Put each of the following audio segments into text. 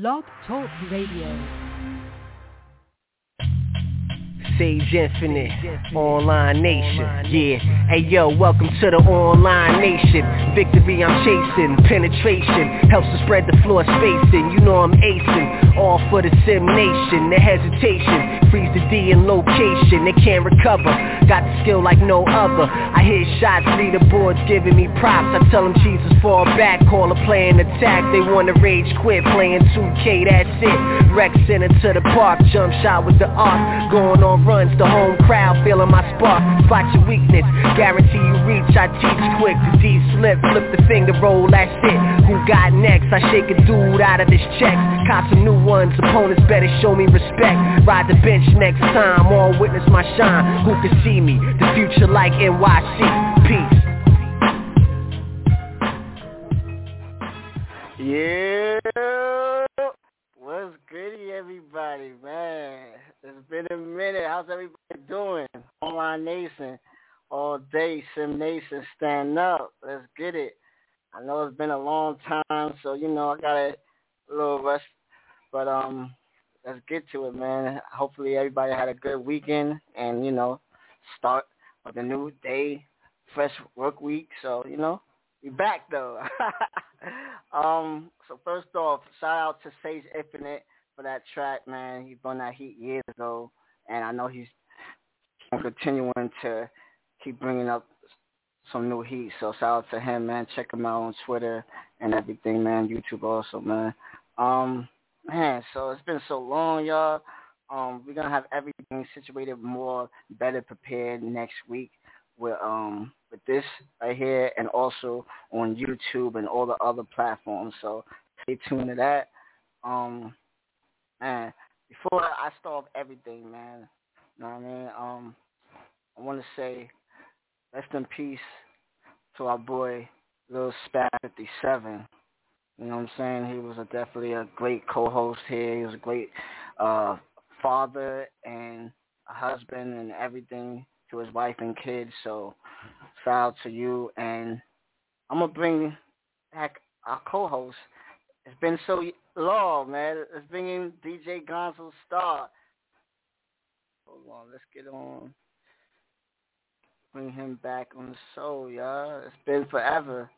Blog Talk Radio. Sage Infinite, Online Nation, yeah. Hey yo, welcome to the Online Nation. Victory I'm chasing, penetration helps to spread the floor spacing. You know I'm acing, all for the Sim Nation. The hesitation, freeze the D in location. They can't recover, got the skill like no other. I hit shots, leaderboards giving me props. I tell them Jesus fall back, call a play and attack. They wanna rage quit, playing 2K, that's it. Rec center to the park, jump shot with the arc, going on runs, the home crowd feeling my spark. Spot your weakness, guarantee you reach. I teach quick, the D slip, flip the finger roll, that's it. Who got next? I shake a dude out of his checks. Cop some new ones, opponents better show me respect. Ride the bench next time, all witness my shine. Who can see me? The future like NYC. Peace. Yeah. What's goody, everybody, man? It's been a minute. How's everybody doing? Online Nation, all day, Sim Nation, stand up. Let's get it. I know it's been a long time, so you know I got a little rest, but um, let's get to it, man. Hopefully everybody had a good weekend, and you know, start of the new day, fresh work week. So you know, we back though. um, so first off, shout out to Sage Infinite for that track, man. He brought that heat years ago, and I know he's continuing to keep bringing up some new heat. So shout out to him, man. Check him out on Twitter and everything, man. YouTube also, man. Um, man, so it's been so long, y'all. Um, we're gonna have everything situated more better prepared next week with um with this right here and also on YouTube and all the other platforms. So stay tuned to that. Um man, before I start everything, man, you know what I mean? Um I wanna say rest in peace to our boy Lil Spat fifty seven. You know what I'm saying? He was a, definitely a great co-host here. He was a great uh, father and a husband and everything to his wife and kids. So shout out to you. And I'm going to bring back our co-host. It's been so long, man. Let's bring in DJ Gonzo Star. Hold on. Let's get on. Bring him back on the show, y'all. It's been forever.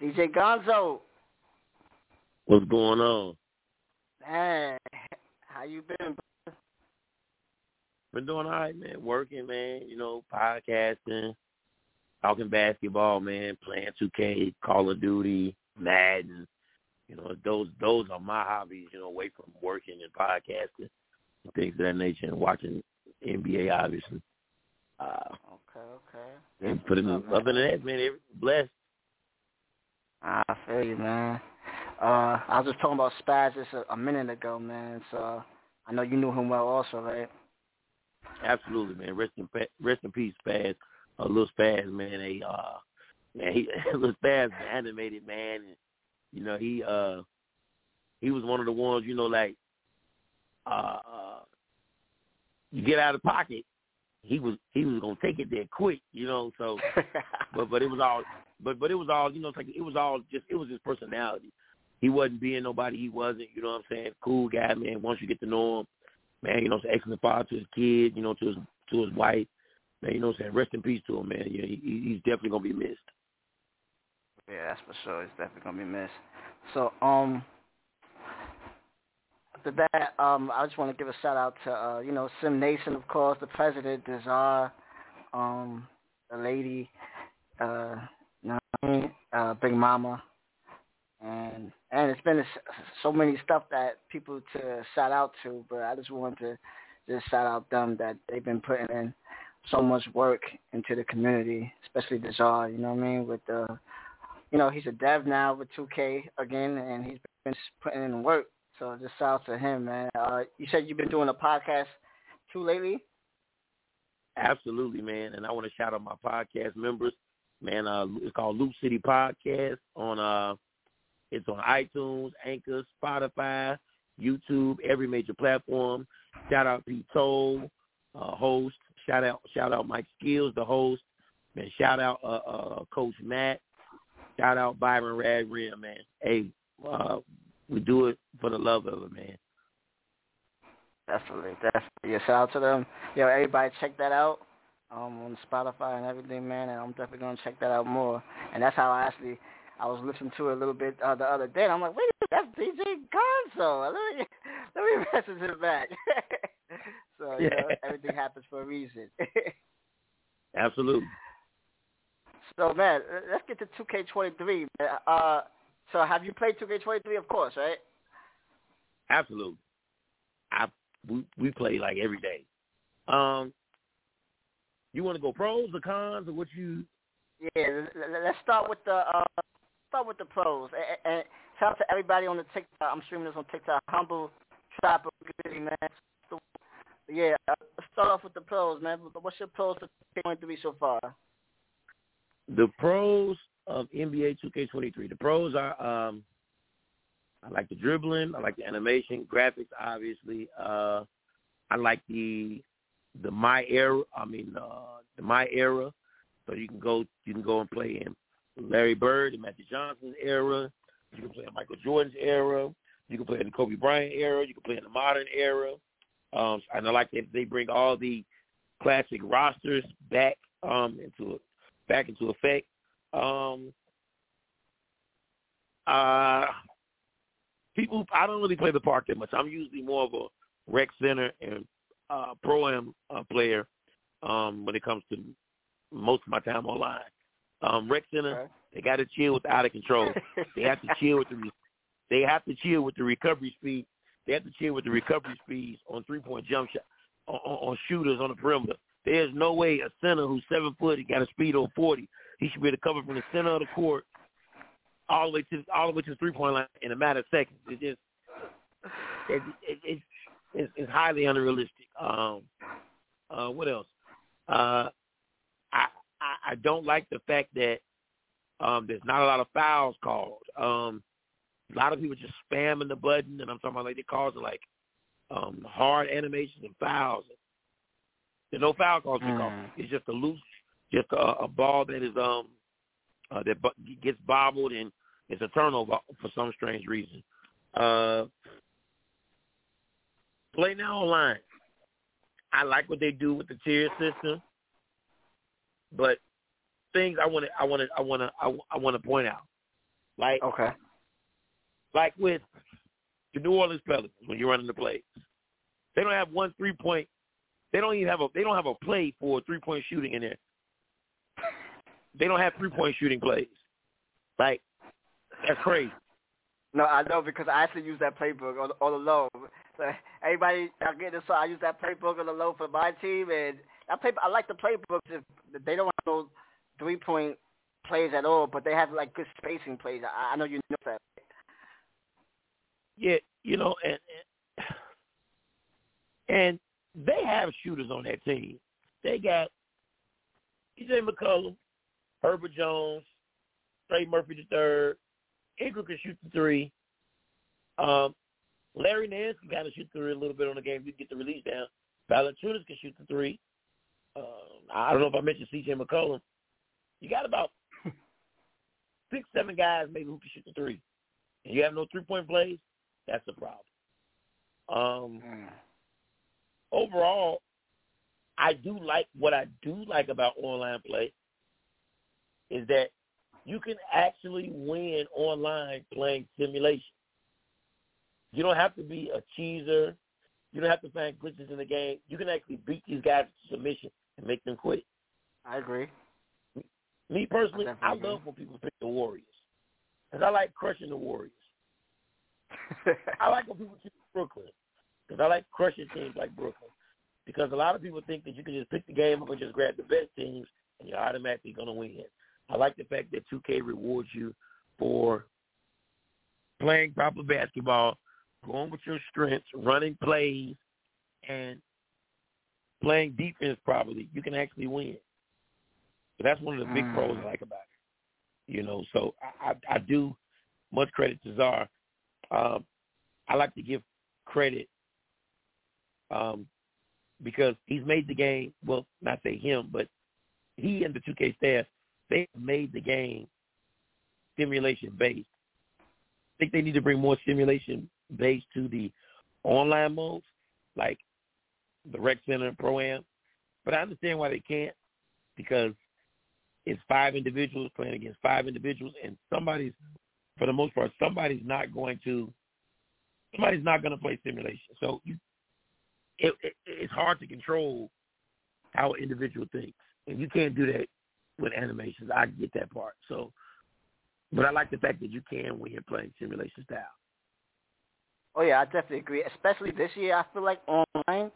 DJ Gonzo. What's going on? Man, how you been? Bro? Been doing all right, man. Working, man. You know, podcasting, talking basketball, man. Playing 2K, Call of Duty, Madden. You know, those those are my hobbies. You know, away from working and podcasting and things of that nature, and watching NBA, obviously. Uh, okay, okay. And putting up, other than that, man, every, blessed. I feel you, man. Uh, I was just talking about Spaz just a, a minute ago, man. So I know you knew him well, also, right? Absolutely, man. Rest in rest in peace, Spaz. Uh, little Spaz, man. They uh, man, he little Spaz, animated man, and you know he uh, he was one of the ones, you know, like uh, uh you get out of pocket, he was he was gonna take it there quick, you know. So, but but it was all, but but it was all, you know, it's like it was all just it was his personality. He wasn't being nobody he wasn't, you know what I'm saying? Cool guy, man. Once you get to know him, man, you know, an excellent father to his kid, you know, to his to his wife, man. You know, what I'm saying rest in peace to him, man. Yeah, he, he's definitely gonna be missed. Yeah, that's for sure. He's definitely gonna be missed. So, um, after that, um, I just want to give a shout out to, uh, you know, Sim Nation, of course, the president, Desire, um, the lady, uh, uh, Big Mama, and and it's been so many stuff that people to shout out to, but I just want to just shout out them that they've been putting in so much work into the community, especially Desire, you know what I mean, with the you know, he's a dev now with 2K again, and he's been putting in work. So just shout out to him, man. Uh, you said you've been doing a podcast too lately. Absolutely, man. And I want to shout out my podcast members. Man, uh, it's called Loop City Podcast on uh, it's on iTunes, Anchor, Spotify, YouTube, every major platform. Shout out Pete Toll, uh, host. Shout out, shout out Mike Skills, the host. Man, shout out uh, uh, Coach Matt. Shout out Byron Radrim, man. Hey, uh, we do it for the love of it, man. Definitely, definitely. Yeah, shout out to them. Yo, everybody check that out um, on Spotify and everything, man. And I'm definitely gonna check that out more. And that's how I actually I was listening to it a little bit uh, the other day. and I'm like, wait, that's DJ Gonzo. Let me let me message him back. so you know, everything happens for a reason. Absolutely. So man, let's get to 2K23. Uh, so have you played 2K23? Of course, right? Absolutely. I we we play like every day. Um, you want to go pros or cons or what you? Yeah, let's start with the uh, start with the pros. And, and shout out to everybody on the TikTok. I'm streaming this on TikTok. Humble Trapper, man. Yeah, uh, let's start off with the pros, man. What's your pros for 2K23 so far? The pros of NBA 2K23. The pros are um, I like the dribbling. I like the animation, graphics, obviously. Uh, I like the the my era. I mean, uh, the my era. So you can go, you can go and play in Larry Bird and Magic Johnson's era. You can play in Michael Jordan's era. You can play in the Kobe Bryant era. You can play in the modern era. Um, and I like that they bring all the classic rosters back um, into back into effect. Um, uh, people, I don't really play the park that much. I'm usually more of a rec center and uh, pro am uh, player um, when it comes to most of my time online. Um, rec center, okay. they got to chill with out of control. they have to chill with the they have to chill with the recovery speed. They have to chill with the recovery speeds on three point jump shot on, on, shooters on the perimeter. There's no way a center who's seven foot and got a speed of forty, he should be able to cover from the center of the court all the way to all the way to the three point line in a matter of seconds. It just it, it, it, it's, it's highly unrealistic. Um, uh, what else? Uh, I, I I don't like the fact that um, there's not a lot of fouls called. Um, a lot of people just spamming the button, and I'm talking about like they calls it like um, hard animations and fouls. There's no foul calls mm. called. It's just a loose, just a, a ball that is um uh, that gets bobbled and it's a turnover for some strange reason. Uh, play now online. I like what they do with the tier system, but things I want to I want to I want to I want to point out, like okay, like with the New Orleans Pelicans when you're running the plays, they don't have one three point. They don't even have a they don't have a play for three point shooting in there. They don't have three point shooting plays. Like that's crazy. No, I know because I actually use that playbook on, on the. So everybody, I get this. So I use that playbook on the low for my team, and I play. I like the playbook. They don't have no three point plays at all, but they have like good spacing plays. I, I know you know that. Yeah, you know, and and they have shooters on that team. They got C.J. McCollum, Herbert Jones, Trey Murphy the third. Ingram can shoot the three. Um, Larry Nance can kind of shoot the three a little bit on the game. You get the release down. Valanciunas can shoot the three. Um, I don't know if I mentioned C.J. McCollum. You got about six, seven guys maybe who can shoot the three. And you have no three-point plays, that's a problem. Um, mm. Overall, I do like what I do like about online play is that you can actually win online playing simulation. You don't have to be a cheeser. You don't have to find glitches in the game. You can actually beat these guys to submission and make them quit. I agree. Me personally, I, I love when people pick the Warriors because I like crushing the Warriors. I like when people choose Brooklyn because I like crushing teams like Brooklyn. Because a lot of people think that you can just pick the game up and just grab the best teams and you're automatically going to win. I like the fact that 2K rewards you for playing proper basketball, going with your strengths, running plays, and playing defense properly. You can actually win. So that's one of the big mm. pros I like about it. You know, so I, I, I do much credit to Czar. Um, I like to give credit um, because he's made the game. Well, not say him, but he and the 2K staff they made the game simulation based. I think they need to bring more simulation based to the online modes, like the rec center and pro am. But I understand why they can't because it's five individuals playing against five individuals, and somebody's, for the most part, somebody's not going to, somebody's not going to play simulation. So you, it, it, it's hard to control how an individual thinks, and you can't do that with animations. I get that part. So, but I like the fact that you can when you're playing simulation style. Oh yeah, I definitely agree. Especially this year, I feel like online,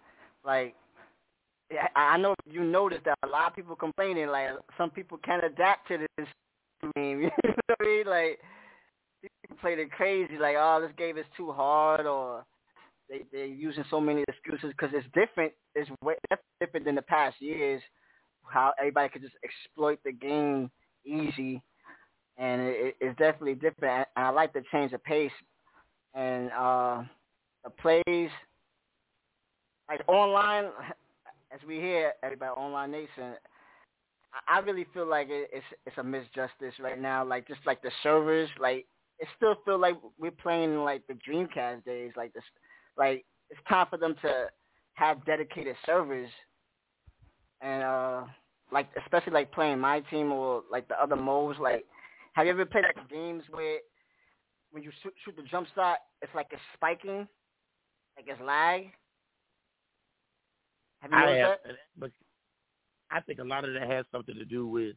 like I know you noticed that a lot of people complaining. Like some people can't adapt to this game. You know what I mean? Like people played it crazy. Like oh, this game is too hard, or they they're using so many excuses because it's different. It's way different than the past years. How everybody could just exploit the game easy, and it, it's definitely different. And I like the change of pace and uh the plays. Like online, as we hear everybody online nation, I really feel like it's it's a misjustice right now. Like just like the servers, like it still feel like we're playing in like the Dreamcast days. Like this, like it's time for them to have dedicated servers, and uh like especially like playing my team or like the other modes. Like, have you ever played like games where when you shoot, shoot the jump shot, it's like it's spiking, like it's lag? Have you I have, that? but I think a lot of that has something to do with.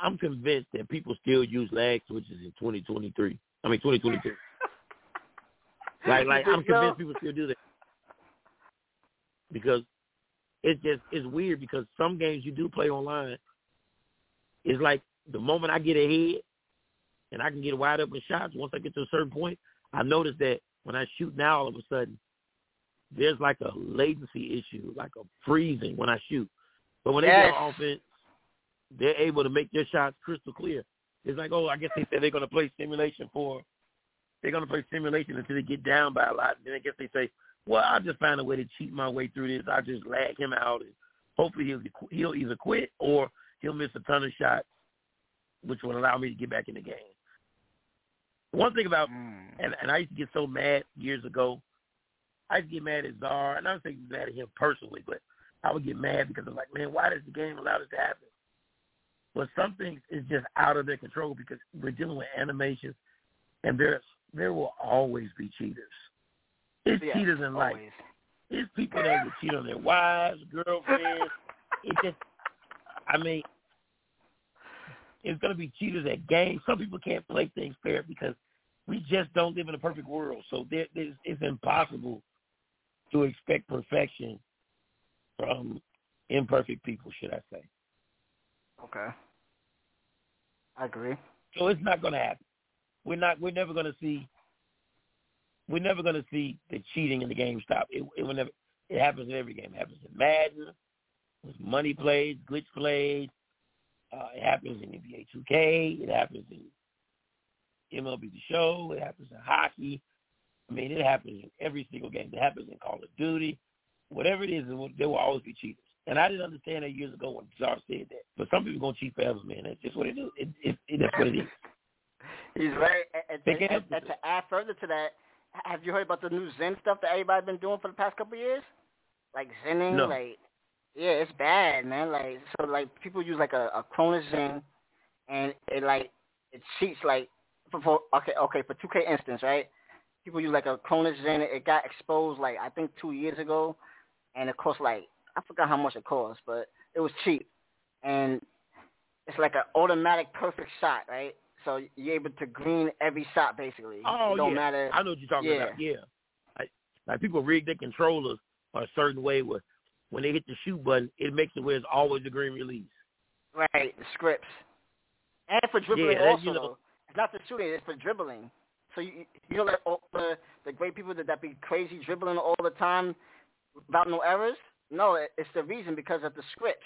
I'm convinced that people still use lag switches in 2023. I mean 2022. like, like I'm convinced people still do that because it's just it's weird because some games you do play online. It's like the moment I get ahead and I can get wide open shots. Once I get to a certain point, I notice that when I shoot now, all of a sudden there's like a latency issue, like a freezing when I shoot. But when yes. they get offense, they're able to make their shots crystal clear. It's like, oh, I guess they said they're going to play simulation for. They're going to play simulation until they get down by a lot. And then I guess they say, well, I'll just find a way to cheat my way through this. I'll just lag him out, and hopefully he'll he'll either quit or he'll miss a ton of shots, which will allow me to get back in the game. One thing about, mm. and, and I used to get so mad years ago I used to get mad at Czar, and I don't think mad at him personally, but I would get mad because I'm like, man, why does the game allow this to happen? But some things is just out of their control because we're dealing with animations, and there's there will always be cheaters. It's yeah, cheaters in life. Always. It's people that will cheat on their wives, girlfriends. it just, I mean, it's going to be cheaters at games. Some people can't play things fair because we just don't live in a perfect world. So there, it's impossible to expect perfection from imperfect people, should I say. Okay. I agree. So it's not going to happen. We're not. We're never going to see. We're never going to see the cheating in the game stop. It, it. It happens in every game. It happens in Madden, with money plays, glitch plays. Uh, it happens in NBA 2K. It happens in MLB The Show. It happens in hockey. I mean, it happens in every single game. It happens in Call of Duty. Whatever it is, there will always be cheaters. And I didn't understand that years ago when Czar said that. But some people going to cheat forever, man. That's just what it is. It, it, it, that's what it is. He's right. And, and, and, and to add further to that, have you heard about the new Zen stuff that everybody's been doing for the past couple of years? Like Zenning, no. like yeah, it's bad, man. Like so, like people use like a, a Cronus Zen, and it like it cheats like for, for okay okay for 2K instance, right? people use like a Cronus Zen. It got exposed like I think two years ago, and it cost like I forgot how much it cost, but it was cheap, and it's like an automatic perfect shot, right? So you're able to green every shot basically. Oh yeah, matter. I know what you're talking yeah. about. Yeah, like, like people rig their controllers a certain way where when they hit the shoot button, it makes it where it's always a green release. Right, the scripts, and for dribbling yeah, also. You know, it's not for shooting; it's for dribbling. So you you know like all the the great people that that be crazy dribbling all the time without no errors. No, it's the reason because of the scripts.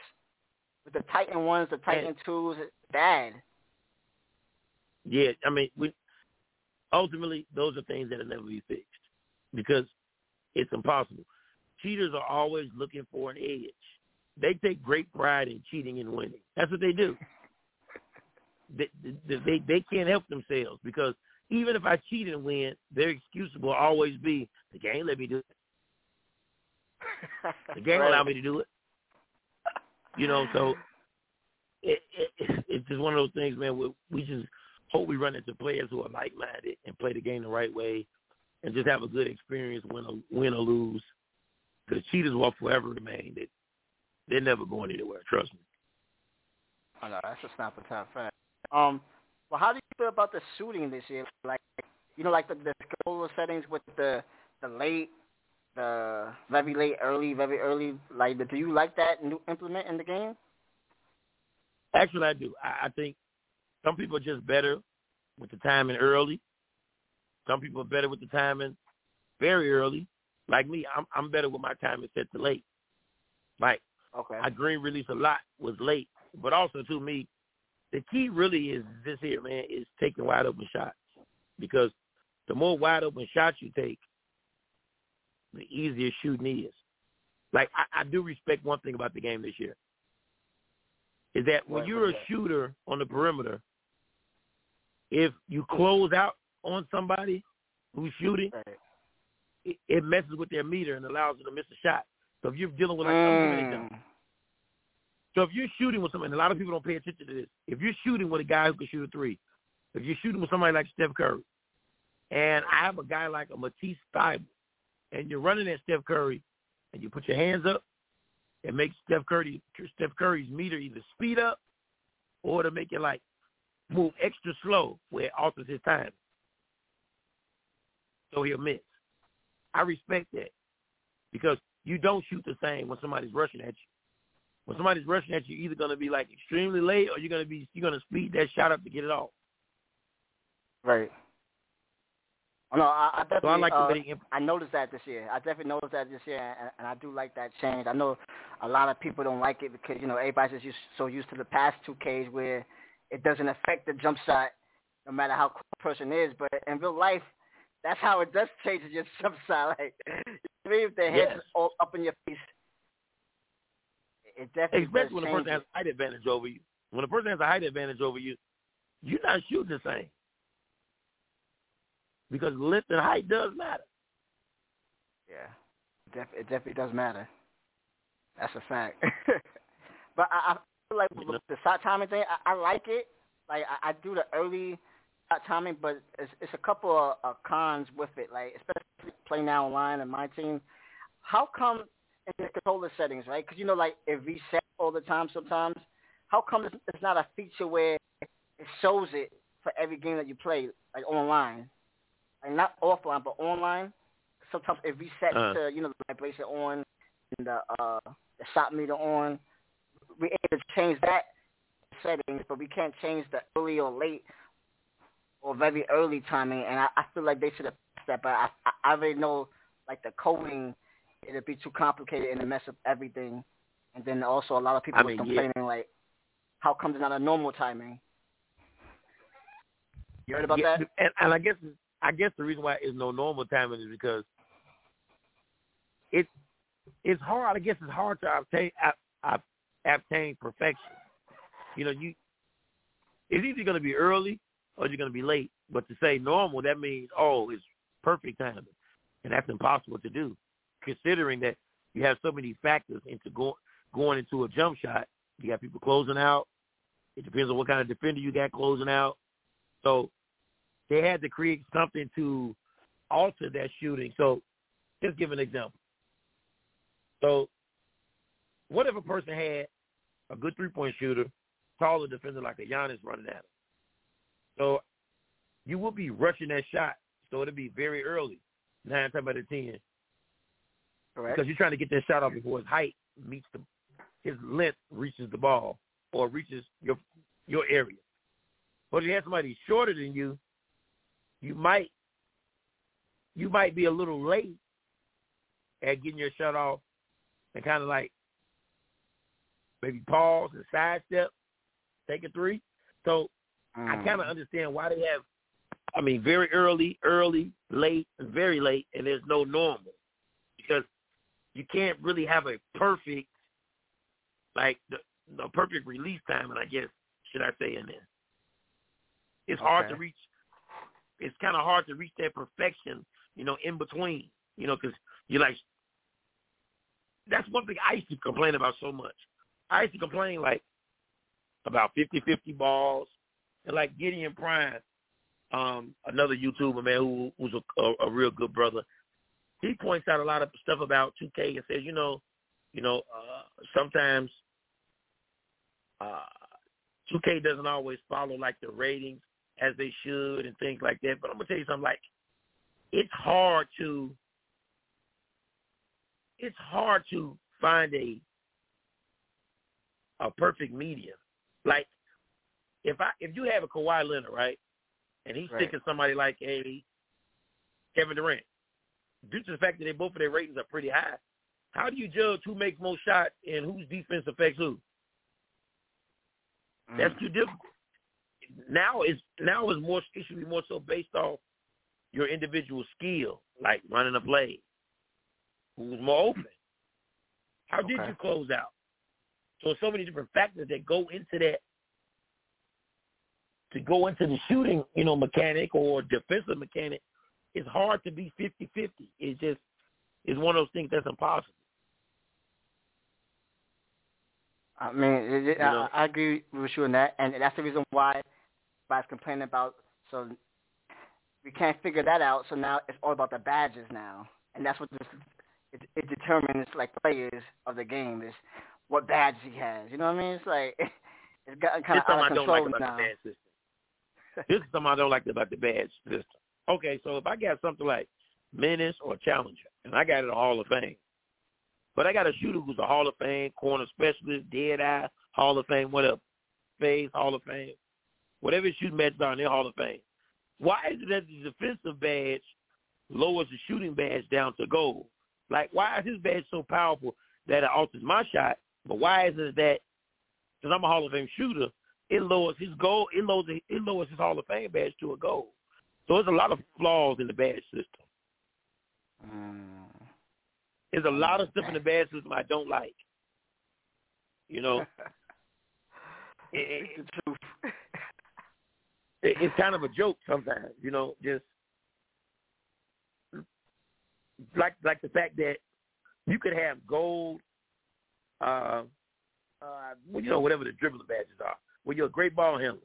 With the Titan ones, the Titan twos, it's bad. Yeah, I mean, we ultimately those are things that'll never be fixed because it's impossible. Cheaters are always looking for an edge. they take great pride in cheating and winning. That's what they do. they, they they can't help themselves because even if I cheat and win, their excuse will always be the game let me do it. The game right. allow me to do it. You know, so it, it, it's just one of those things, man. We, we just hope we run into players who are like-minded and play the game the right way, and just have a good experience, win or win or lose. Because cheaters will forever remain. They, they're never going anywhere. Trust me. I know that's a snap attack fact. Um, well, how do you feel about the shooting this year? Like, you know, like the the controller settings with the the late, the very late, early, very early. Like, do you like that new implement in the game? Actually, I do. I, I think some people are just better with the timing early. Some people are better with the timing very early. Like me, I'm I'm better with my timing set to late. Like Okay. I green release a lot was late, but also to me, the key really is this here, man, is taking wide open shots because the more wide open shots you take, the easier shooting is. Like I, I do respect one thing about the game this year is that when you're a shooter on the perimeter, if you close out on somebody who's shooting, it, it messes with their meter and allows them to miss a shot. So if you're dealing with like I'm giving you an example. Mm. So if you're shooting with someone, and a lot of people don't pay attention to this. If you're shooting with a guy who can shoot a three, if you're shooting with somebody like Steph Curry, and I have a guy like a Matisse Thybulle, and you're running at Steph Curry, and you put your hands up, it makes Steph Curry Steph Curry's meter either speed up or to make it like move extra slow where it alters his time. So he'll miss. I respect that because you don't shoot the same when somebody's rushing at you. When somebody's rushing at you, you're either to be like extremely late or you're to be you're to speed that shot up to get it off. Right. Oh, no, I, I So definitely. I like uh, the they I noticed that this year. I definitely noticed that this year, and, and I do like that change. I know a lot of people don't like it because you know everybody's just used, so used to the past two Ks where it doesn't affect the jump shot, no matter how cool the person is. But in real life, that's how it does change your jump shot. Like, you know, if their heads Yes. all up in your face, it definitely especially when a person has it. a height advantage over you. When a person has a height advantage over you, you're not shooting the same because length and height does matter. Yeah, it, def- it definitely does matter. That's a fact. but I, I feel like the shot timing thing, I, I like it. Like I, I do the early shot timing, but it's, it's a couple of uh, cons with it. Like especially play now online and my team. How come in the controller settings, right? Because you know, like it resets all the time sometimes. How come it's not a feature where it shows it for every game that you play, like online, like not offline but online? Sometimes it resets Uh. to you know the vibration on and the uh the shot meter on. We able to change that settings, but we can't change the early or late or very early timing. And I, I feel like they should have fixed that, but I, I already know like the coding it'd be too complicated and it mess up everything. And then also a lot of people I mean, yeah. complaining like, how come it's not a normal timing? You heard about Yeah, that? And, and I guess I guess the reason why it's no normal timing is because it's it's hard. I guess it's hard to obtain ob- ob- obtain perfection. You know, you it's either going to be early or you're going to be late. But to say normal, that means oh, it's perfect timing, and that's impossible to do, considering that you have so many factors into go, going into a jump shot. You got people closing out. It depends on what kind of defender you got closing out. So they had to create something to alter that shooting. So just give an example. So what if a person had a good three point shooter, taller defender like a Giannis running at him? So you will be rushing that shot. So it'll be very early, nine times out of ten. Correct. Because you're trying to get that shot off before his height meets the his length reaches the ball or reaches your your area. But if you have somebody shorter than you, you might you might be a little late at getting your shot off and kind of like maybe pause and sidestep, take a three. So I Mm. kind of understand why they have. I mean, very early, early, late, very late, and there's no normal because you can't really have a perfect like the the perfect release time, and I guess should I say in there. It's hard to reach. It's kind of hard to reach that perfection, you know, in between, you know, because you're like. That's one thing I used to complain about so much. I used to complain like about 50-50 balls, and like Gideon Prime, um, another YouTuber man who who's a, a, a real good brother. He points out a lot of stuff about 2K and says, you know, you know, uh, sometimes uh, 2K doesn't always follow like the ratings as they should and things like that. But I'm gonna tell you something. Like, it's hard to it's hard to find a a perfect medium. Like, if I if you have a Kawhi Leonard, right, and he's Right. sticking somebody like a Kevin Durant, due to the fact that they both of their ratings are pretty high, how do you judge who makes most shots and whose defense affects who? That's Mm. too difficult. Now is now is more it should be more so based off your individual skill, like running a play. Who's more open? How did you close out? So so many different factors that go into that to go into the shooting, you know, mechanic or defensive mechanic, it's hard to be 50-50. It's just it's one of those things that's impossible. I mean, it, it, You know? I, I agree with you on that, and that's the reason why I was complaining about. So we can't figure that out. So now it's all about the badges now, and that's what this it, it determines like players of the game is what badge he has. You know what I mean? It's like it's gotten kind This of out of I don't control like about now. the badge system. this is something I don't like about the badge system. Okay, so if I got something like menace or challenger, and I got it a Hall of Fame, but I got a shooter who's a Hall of Fame corner specialist, dead eye, Hall of Fame, whatever, phase Hall of Fame, whatever shooting are, in their Hall of Fame. Why is it that the defensive badge lowers the shooting badge down to gold? Like, why is his badge so powerful that it alters my shot? But why is it that because I'm a Hall of Fame shooter, it lowers his goal. It lowers it lowers his Hall of Fame badge to a goal. So there's a lot of flaws in the badge system. Mm. There's a lot of stuff in the badge system I don't like. You know, it, truth. it, it's kind of a joke sometimes. You know, just like like the fact that you could have gold, uh, uh, well, you know, whatever the dribbling badges are, where you're a great ball handler,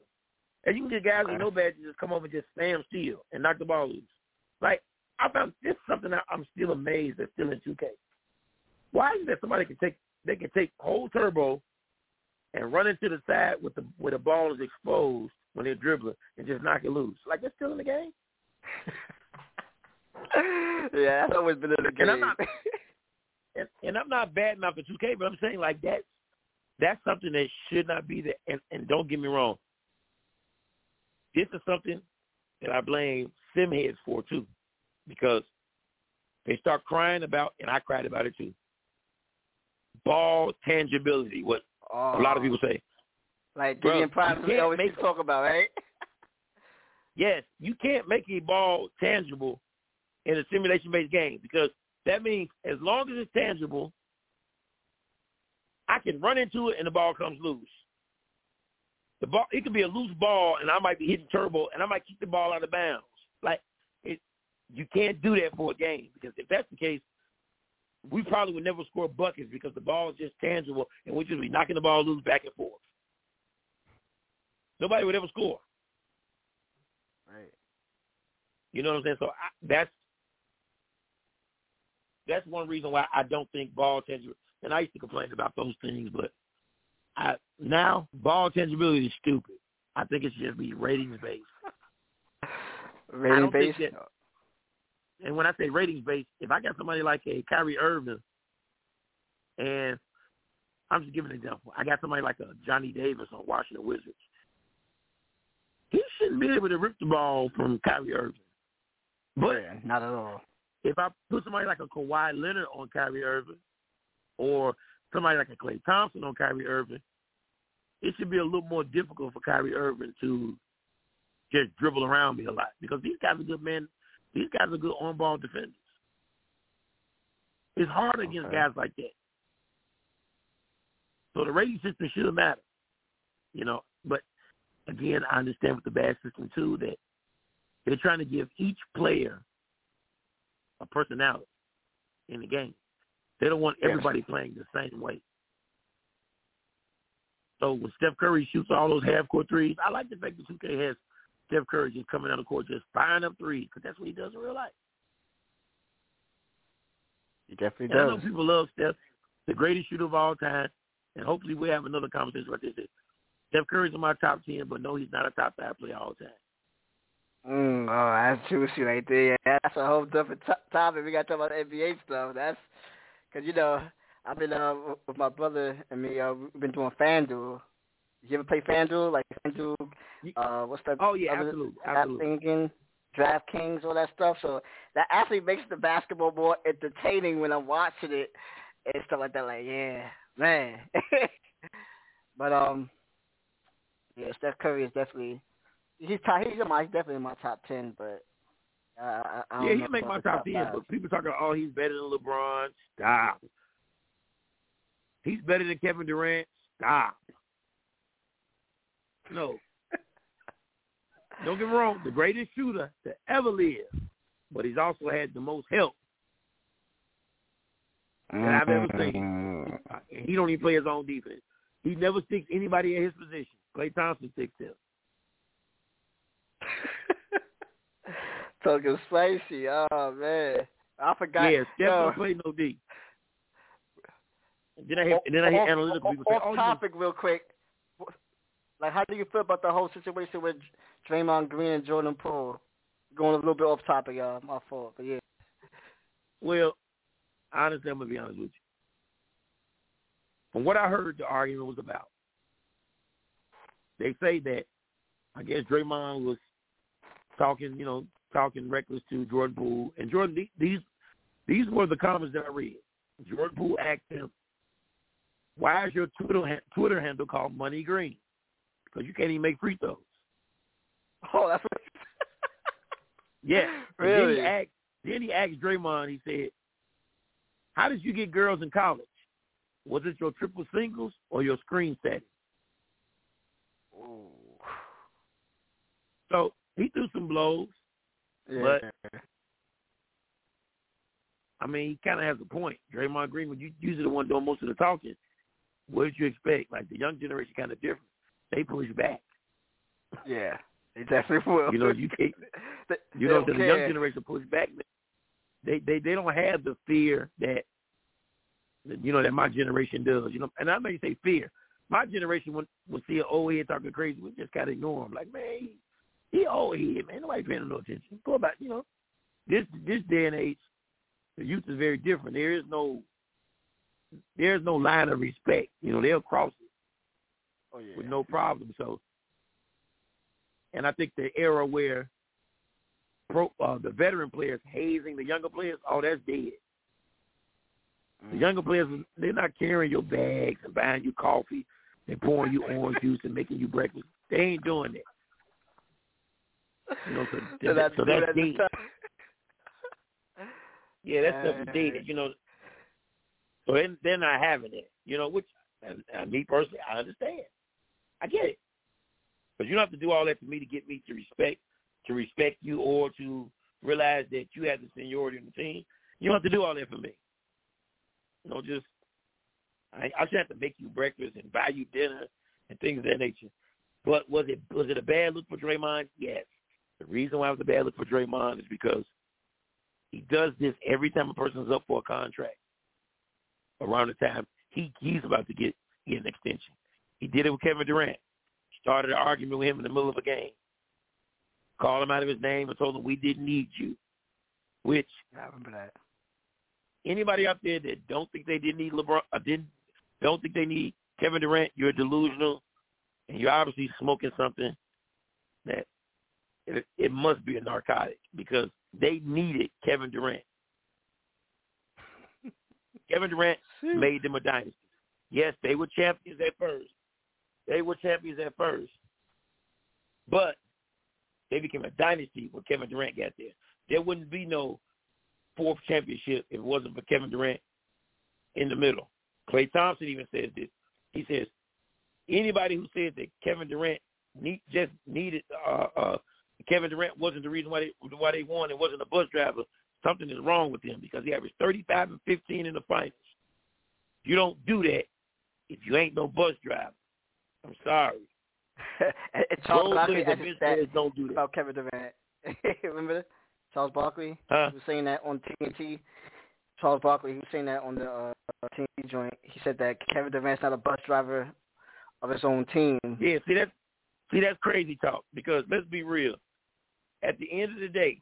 and you can get guys with no badges just come over and just stand still and knock the ball loose. Like I found this something that I'm still amazed that's still in 2K. Why is it that somebody can take they can take whole turbo and run into the side with the where the ball is exposed when they're dribbling and just knock it loose? Like they're still in the game. yeah, that's always been in the game. And I'm not- and, and I'm not bad enough for 2K, but I'm saying like that's that's something that should not be there. And, and don't get me wrong, this is something that I blame sim heads for too, because they start crying about, and I cried about it too. Ball tangibility, what oh, a lot of oh. people say. like you Prime can't always make- talk about, right? Yes, you can't make a ball tangible in a simulation-based game because that means as long as it's tangible, I can run into it and the ball comes loose. The ball, it could be a loose ball, and I might be hitting turbo, and I might kick the ball out of bounds. Like you can't do that for a game because if that's the case, we probably would never score buckets because the ball is just tangible, and we'd just be knocking the ball loose back and forth. Nobody would ever score. Right. You know what I'm saying? So I, that's that's one reason why I don't think ball tangibility. And I used to complain about those things, but I now ball tangibility is stupid. I think it should just be ratings based. Rating based. that- And when I say ratings based, if I got somebody like a Kyrie Irving, and I'm just giving an example, I got somebody like a Johnny Davis on Washington Wizards. He shouldn't be able to rip the ball from Kyrie Irving. But Yeah, not at all. if I put somebody like a Kawhi Leonard on Kyrie Irving, or somebody like a Klay Thompson on Kyrie Irving, it should be a little more difficult for Kyrie Irving to just dribble around me a lot because these guys are good men. These guys are good on-ball defenders. It's hard against guys like that. So the rating system should matter, you know. But again, I understand with the bad system too that they're trying to give each player a personality in the game. They don't want everybody yes. playing the same way. So when Steph Curry shoots all those half court threes, I like the fact that 2K has Steph Curry just coming out of the court just firing up threes because that's what he does in real life. He definitely and does. I know people love Steph, the greatest shooter of all time, and hopefully we have another conversation about this. Steph Curry's in my top ten, but no, he's not a top five player all time. Mm, oh, that's juicy right there. Yeah, that's a whole different t- topic. We got to talk about NBA stuff. That's because you know I've been uh, with my brother and me. Uh, we've been doing FanDuel. You ever play FanDuel? Like FanDuel? Uh, what's that? Oh yeah, absolutely, absolutely. Thinking, DraftKings, all that stuff. So that actually makes the basketball more entertaining when I'm watching it and stuff like that. Like, yeah, man. but um, yeah, Steph Curry is definitely he's top, he's in my he's definitely in my top ten. But uh, I, I yeah, he make my top, top ten. But people talking, oh, he's better than LeBron. Stop. He's better than Kevin Durant. Stop. No. Don't get me wrong, the greatest shooter to ever live, but he's also had the most help that I've ever seen. Mm-hmm. He don't even play his own defense. He never sticks anybody in his position. Klay Thompson sticks him. Talking spicy. Oh man, I forgot. Yeah, Steph don't play no D. And then I hear, and then I hear analytical people say, "Oh, topic, real quick. Like, how do you feel about the whole situation with Draymond Green and Jordan Poole? Going a little bit off topic, y'all. My fault, but yeah. Well, honestly, I'm gonna be honest with you. From what I heard, the argument was about. They say that I guess Draymond was talking, you know, talking reckless to Jordan Poole, and Jordan these these were the comments that I read. Jordan Poole asked him, "Why is your Twitter Twitter handle called Money Green? Because you can't even make free throws." Oh, that's what. yeah. Really? then he asked. Then he asked Draymond. He said, "How did you get girls in college? Was it your triple singles or your screen setting?" Ooh. So he threw some blows, yeah. but I mean, he kind of has a point. Draymond Green, when you usually the one doing most of the talking, what did you expect? Like the young generation, kind of different. They push back. Yeah, they definitely will. You know, you can't. they, you know, the young generation push back. They they they don't have the fear that you know that my generation does. You know, and I may say fear. My generation would would see an old head talking crazy, we just gotta ignore him. Like, man, he old head, man. Nobody paying no attention. Go about, you know, this this day and age, the youth is very different. There is no there is no line of respect. You know, they'll cross it oh, yeah. with no problem. So, and I think the era where pro, uh, the veteran players hazing the younger players, oh, that's dead. The mm. younger players, they're not carrying your bags and buying you coffee and pouring you orange juice and making you breakfast. They ain't doing that. You know, so, so that's, so that's dead. yeah, that stuff is dead. You know, so they're, they're not having it. You know, which and, and me personally, I understand. I get it, but you don't have to do all that for me to get me to respect to respect you or to realize that you have the seniority in the team. You don't have to do all that for me. You know, just I, I should have to make you breakfast and buy you dinner and things of that nature. But was it was it a bad look for Draymond? Yes. The reason why it was a bad look for Draymond is because he does this every time a person's up for a contract. Around the time he he's about to get, get an extension. He did it with Kevin Durant. Started an argument with him in the middle of a game. Called him out of his name and told him we didn't need you. Which I remember that. Anybody out there that don't think they didn't need LeBron, uh, didn't don't think they need Kevin Durant, you're delusional, and you're obviously smoking something that it, it must be a narcotic because they needed Kevin Durant. Kevin Durant made them a dynasty. Yes, they were champions at first. They were champions at first. But they became a dynasty when Kevin Durant got there. There wouldn't be no fourth championship if it wasn't for Kevin Durant in the middle. Klay Thompson even says this. He says anybody who said that Kevin Durant need, just needed uh, uh, Kevin Durant wasn't the reason why they why they won It wasn't a bus driver, something is wrong with him because he averaged 35 and 15 in the finals. You don't do that if you ain't no bus driver. I'm sorry. Charles Barkley that don't do that. about Kevin Durant. Remember that? Charles Barkley huh? he was saying that on TNT. Charles Barkley, he was saying that on the uh, TNT joint. He said that Kevin Durant's not a bus driver of his own team. Yeah, see that's see that's crazy talk because let's be real. At the end of the day,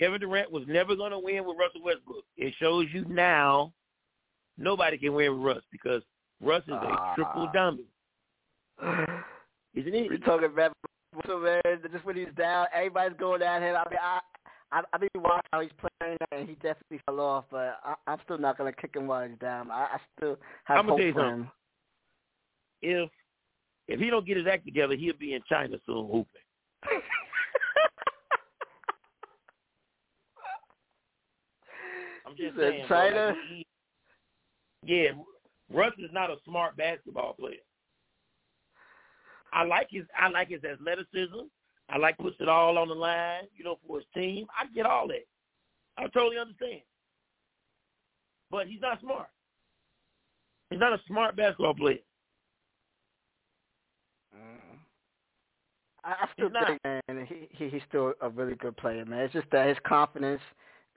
Kevin Durant was never going to win with Russell Westbrook. It shows you now nobody can win with Russ because Russ is a uh, triple dummy. Isn't he? We're talking about so man, just when he's down, everybody's going at him. I mean, I I I been watching how he's playing, and he definitely fell off. But I, I'm still not gonna kick him while he's down. I, I still have I'm hope for something. him. If if he don't get his act together, he'll be in China soon hooping. I'm just saying, China. Bro, like he, yeah, Russ is not a smart basketball player. I like his I like his athleticism. I like puts it all on the line, you know, for his team. I get all that. I totally understand. But he's not smart. He's not a smart basketball player. Mm. I, still think, man, he, he he's still a really good player, man. It's just that his confidence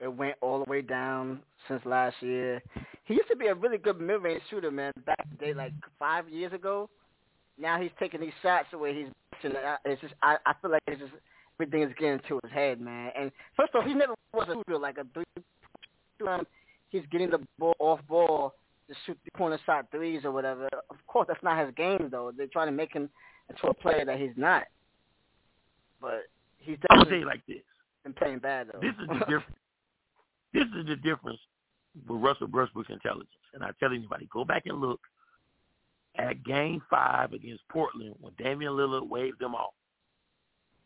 it went all the way down since last year. He used to be a really good mid-range shooter, man. Back in the day, like five years ago, now he's taking these shots away. He's it's just I, I feel like it's just everything is getting to his head, man. And first off, he never was a shooter like a three. He's getting the ball off ball to shoot the corner shot threes or whatever. Of course, that's not his game though. They're trying to make him into a player that he's not. But he's definitely say like this. been playing bad though. This is the difference. this is the difference with Russell Westbrook's intelligence. And I tell anybody, go back and look at Game Five against Portland when Damian Lillard waved them off.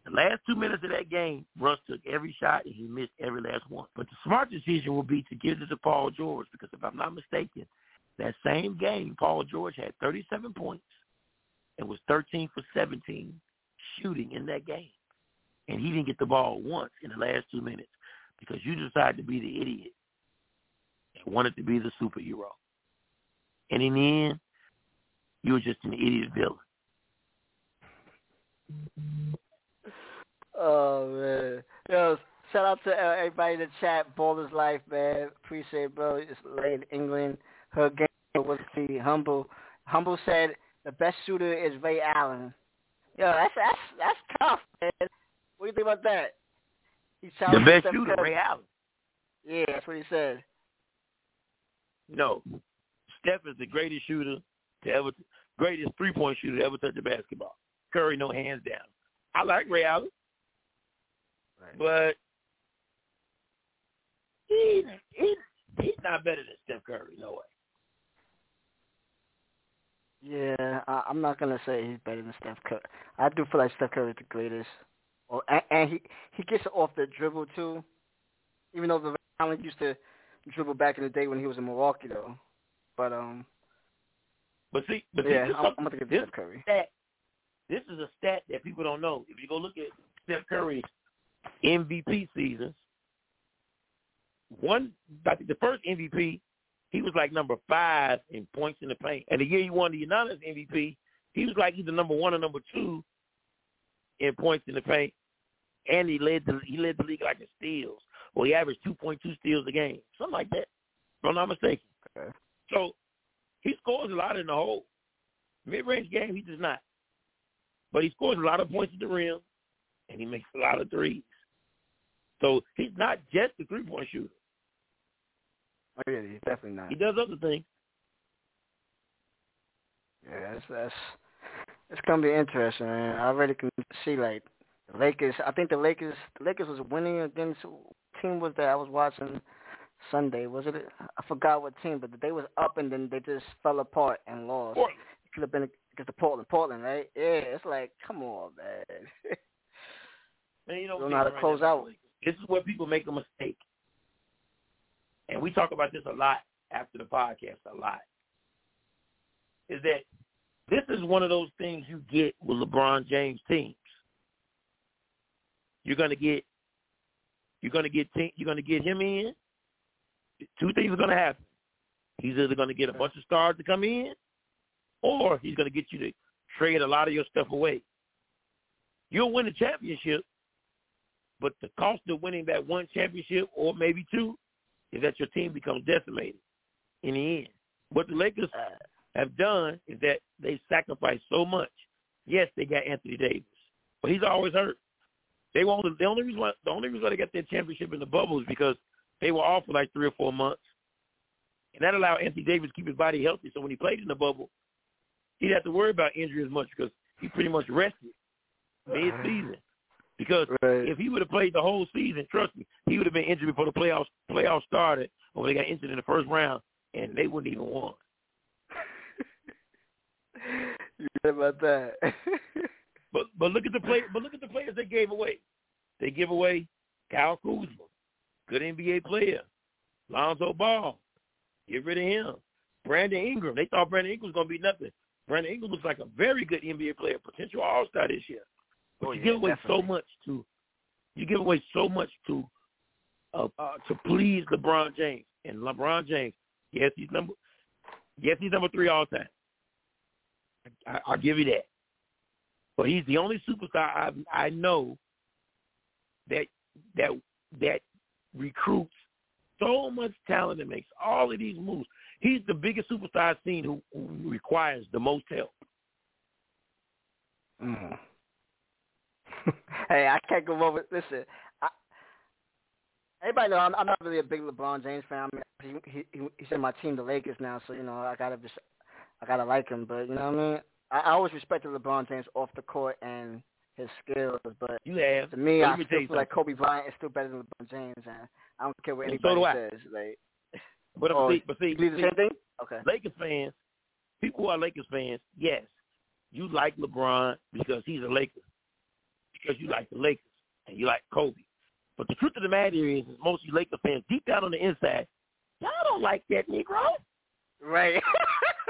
The last two minutes of that game, Russ took every shot and he missed every last one. But the smart decision would be to give it to Paul George because if I'm not mistaken, that same game, Paul George had 37 points and was 13 for 17 shooting in that game. And he didn't get the ball once in the last two minutes because you decided to be the idiot and wanted to be the superhero. And in the end, you were just an idiot villain. Oh man, yo, shout out to uh, everybody in the chat. Baller's life, man. Appreciate it, bro. It's late in England. Her game was the humble. Humble said the best shooter is Ray Allen. Yo, that's that's that's tough, man. What do you think about that? He the best shooter, Ray Allen. Yeah, that's what he said. No, Steph is the greatest shooter to ever, greatest three point shooter to ever touch the basketball. Curry, no hands down. I like Ray Allen, right. but he, he he's not better than Steph Curry. No way. Yeah, I, I'm not gonna say he's better than Steph Curry. I do feel like Steph Curry is the greatest. Oh, and, and he he gets it off the dribble too. Even though the Allen used to dribble back in the day when he was in Milwaukee, though. But um, but see, but yeah, see, I'm, I'm gonna this Steph Curry. Stat, this is a stat that people don't know. If you go look at Steph Curry's MVP seasons, one, I think the first MVP, he was like number five in points in the paint, and the year he won the unanimous MVP, he was like either number one or number two in points in the paint, and he led the he led the league like in steals. Well, he averaged two point two steals a game, something like that. If I'm not mistaken. Okay. So he scores a lot in the hole. Mid-range game, he does not. But he scores a lot of points at the rim, and he makes a lot of threes. So he's not just a three-point shooter. Oh, yeah, he's definitely not. He does other things. Yeah, that's that's it's gonna be interesting, man. I already can see like the Lakers. I think the Lakers, the Lakers was winning against team was that I was watching Sunday. Was it? I forgot what team, but they was up and then they just fell apart and lost. Portland. It could have been against the Portland, Portland, right? Yeah, it's like, come on, man. man, you know, don't know how to right close out. This is where people make a mistake, and we talk about this a lot after the podcast, a lot. is that this is one of those things you get with LeBron James teams. You're gonna get you're gonna get you're gonna get him in. Two things are gonna happen. He's either gonna get a bunch of stars to come in, or he's gonna get you to trade a lot of your stuff away. You'll win the championship, but the cost of winning that one championship or maybe two is that your team becomes decimated in the end. What the Lakers have done is that they sacrificed so much. Yes, they got Anthony Davis, but he's always hurt. They won't. The only reason why the only reason why they got their championship in the bubble is because they were off for like three or four months, and that allowed Anthony Davis to keep his body healthy. So when he played in the bubble, he didn't have to worry about injury as much because he pretty much rested mid season. Because right. if he would have played the whole season, trust me, he would have been injured before the playoffs playoffs started, or they got injured in the first round, and they wouldn't even won. you know about that? but but look at the play. But look at the players they gave away. They give away Kyle Kuzma, good NBA player. Lonzo Ball, get rid of him. Brandon Ingram, they thought Brandon Ingram was going to be nothing. Brandon Ingram looks like a very good NBA player, potential All Star this year. But oh, you yeah, give away definitely. so much to, you give away so much to, uh, uh, to please LeBron James. And LeBron James, yes, he's number, yes, he's number three all time. I, I'll give you that. But he's the only superstar I I know that that that recruits so much talent and makes all of these moves. He's the biggest superstar I've seen who, who requires the most help. Mm. hey, I can't go over. Listen, I, everybody know I'm, I'm not really a big LeBron James fan. I mean, he, he he's in my team, the Lakers now, so you know I gotta just I gotta like him. But you know what I mean? I, I always respected LeBron James off the court and his skills, but You have to me, Let I still feel like Kobe Bryant is still better than LeBron James, and I don't care what And anybody I. says. Like, But oh, see, but see, you see, same thing? Okay. Lakers fans, people who are Lakers fans, yes, you like LeBron because he's a Laker, because you like the Lakers and you like Kobe. But the truth of the matter is, is most of you Lakers fans, deep down on the inside, y'all don't like that Negro. Right.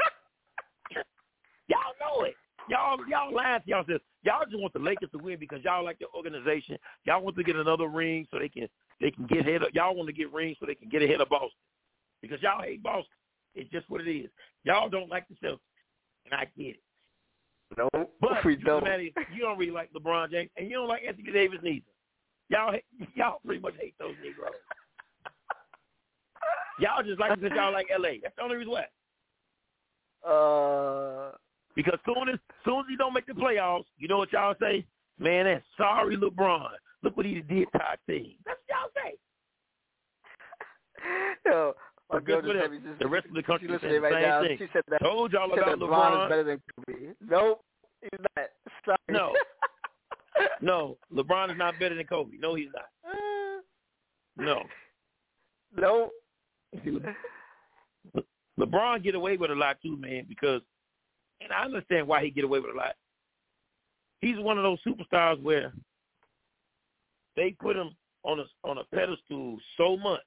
Y'all. Y'all, laugh, y'all lying to yourselves. Y'all just want the Lakers to win because y'all like the organization. Y'all want to get another ring so they can they can get ahead. Of, y'all want to get rings so they can get ahead of Boston because y'all hate Boston. It's just what it is. Y'all don't like the Celtics, and I get it. no, But we the truth of don't. is, you don't really like LeBron James, and you don't like Anthony Davis neither. Y'all, y'all pretty much hate those Negroes. Y'all just like because y'all like LA. That's the only reason why. Uh, Because soon as soon as he don't make the playoffs, you know what y'all say? Man, that's sorry LeBron. Look what he did to our team. That's what y'all say. yo, my But girl guess what just else? had just, The rest of the country she said the right same now. thing. She said that. Told y'all She about that LeBron is better than Kobe. Nope, he's not. Sorry. No. No, LeBron is not better than Kobe. No, he's not. No. nope. See, Le- LeBron get away with a lot too, man, because and I understand why he get away with a lot. He's one of those superstars where they put him on a on a pedestal so much.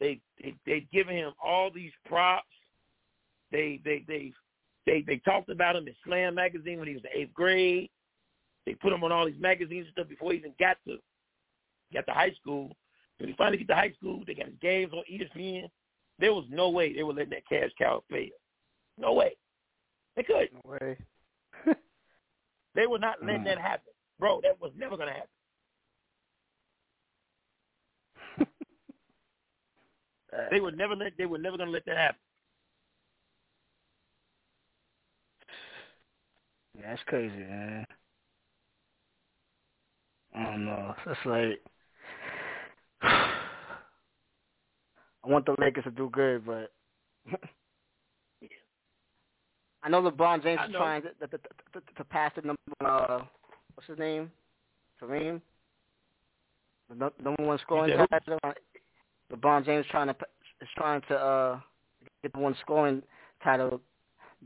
They they they've given him all these props. They they they they they talked about him in Slam magazine when he was in eighth grade. They put him on all these magazines and stuff before he even got to got to high school. When he finally get to high school, they got his games on ESPN. There was no way they were letting that cash cow fail. No way. They could. No way. They would not let Mm. that happen. Bro, that was never gonna happen. They were never let they were never gonna let that happen. Yeah, that's crazy, man. I don't know. It's like I want the Lakers to do good, but I know LeBron James is trying to, to, to, to, pass the number. Uh, what's his name? Kareem. The number one scoring title. LeBron James trying to is trying to uh get the one scoring title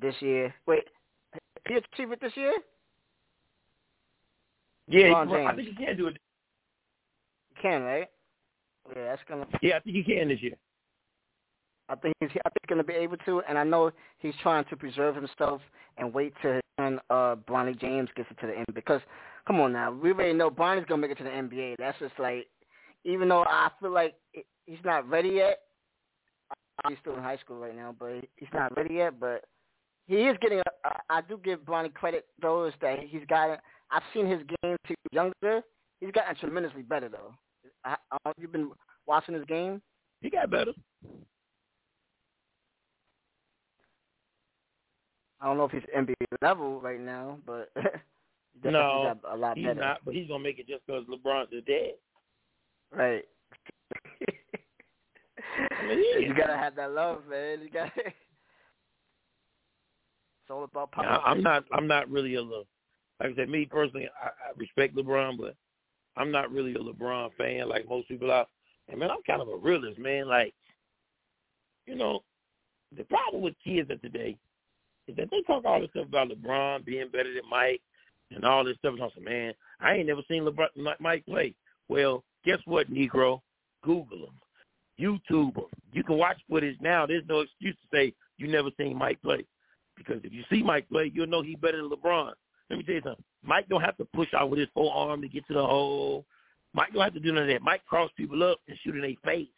this year. Wait, he achieve it this year? Yeah, I think he can do it. He can, right? Yeah, that's gonna. Yeah, I think he can this year. I think he's I think he's gonna be able to, and I know he's trying to preserve himself and wait till when uh Bronny James gets into the NBA. Because come on now, we already know Bronny's gonna make it to the NBA. That's just like, even though I feel like he's not ready yet. He's still in high school right now, but he's not ready yet. But he is getting. A, I do give Bronny credit though, is that he's got. I've seen his game to younger. He's gotten tremendously better though. I, you've been watching his game. He got better. I don't know if he's NBA level right now, but no, a lot he's better. not. But he's gonna make it just because LeBron's dead. Right. I mean, you gotta have that love, man. You got. it's all about power. Now, I'm not. I'm not really a Le, like I said. Me personally, I, I respect LeBron, but I'm not really a LeBron fan like most people are. And man, I'm kind of a realist, man. Like, you know, the problem with kids of today that they talk all this stuff about LeBron being better than Mike and all this stuff. And I'm saying, man, I ain't never seen LeBron Mike play. Well, guess what, Negro? Google him. YouTube him. You can watch footage now. There's no excuse to say you never seen Mike play. Because if you see Mike play, you'll know he's better than LeBron. Let me tell you something. Mike don't have to push out with his forearm to get to the hole. Mike don't have to do none of that. Mike cross people up and shoot in their face.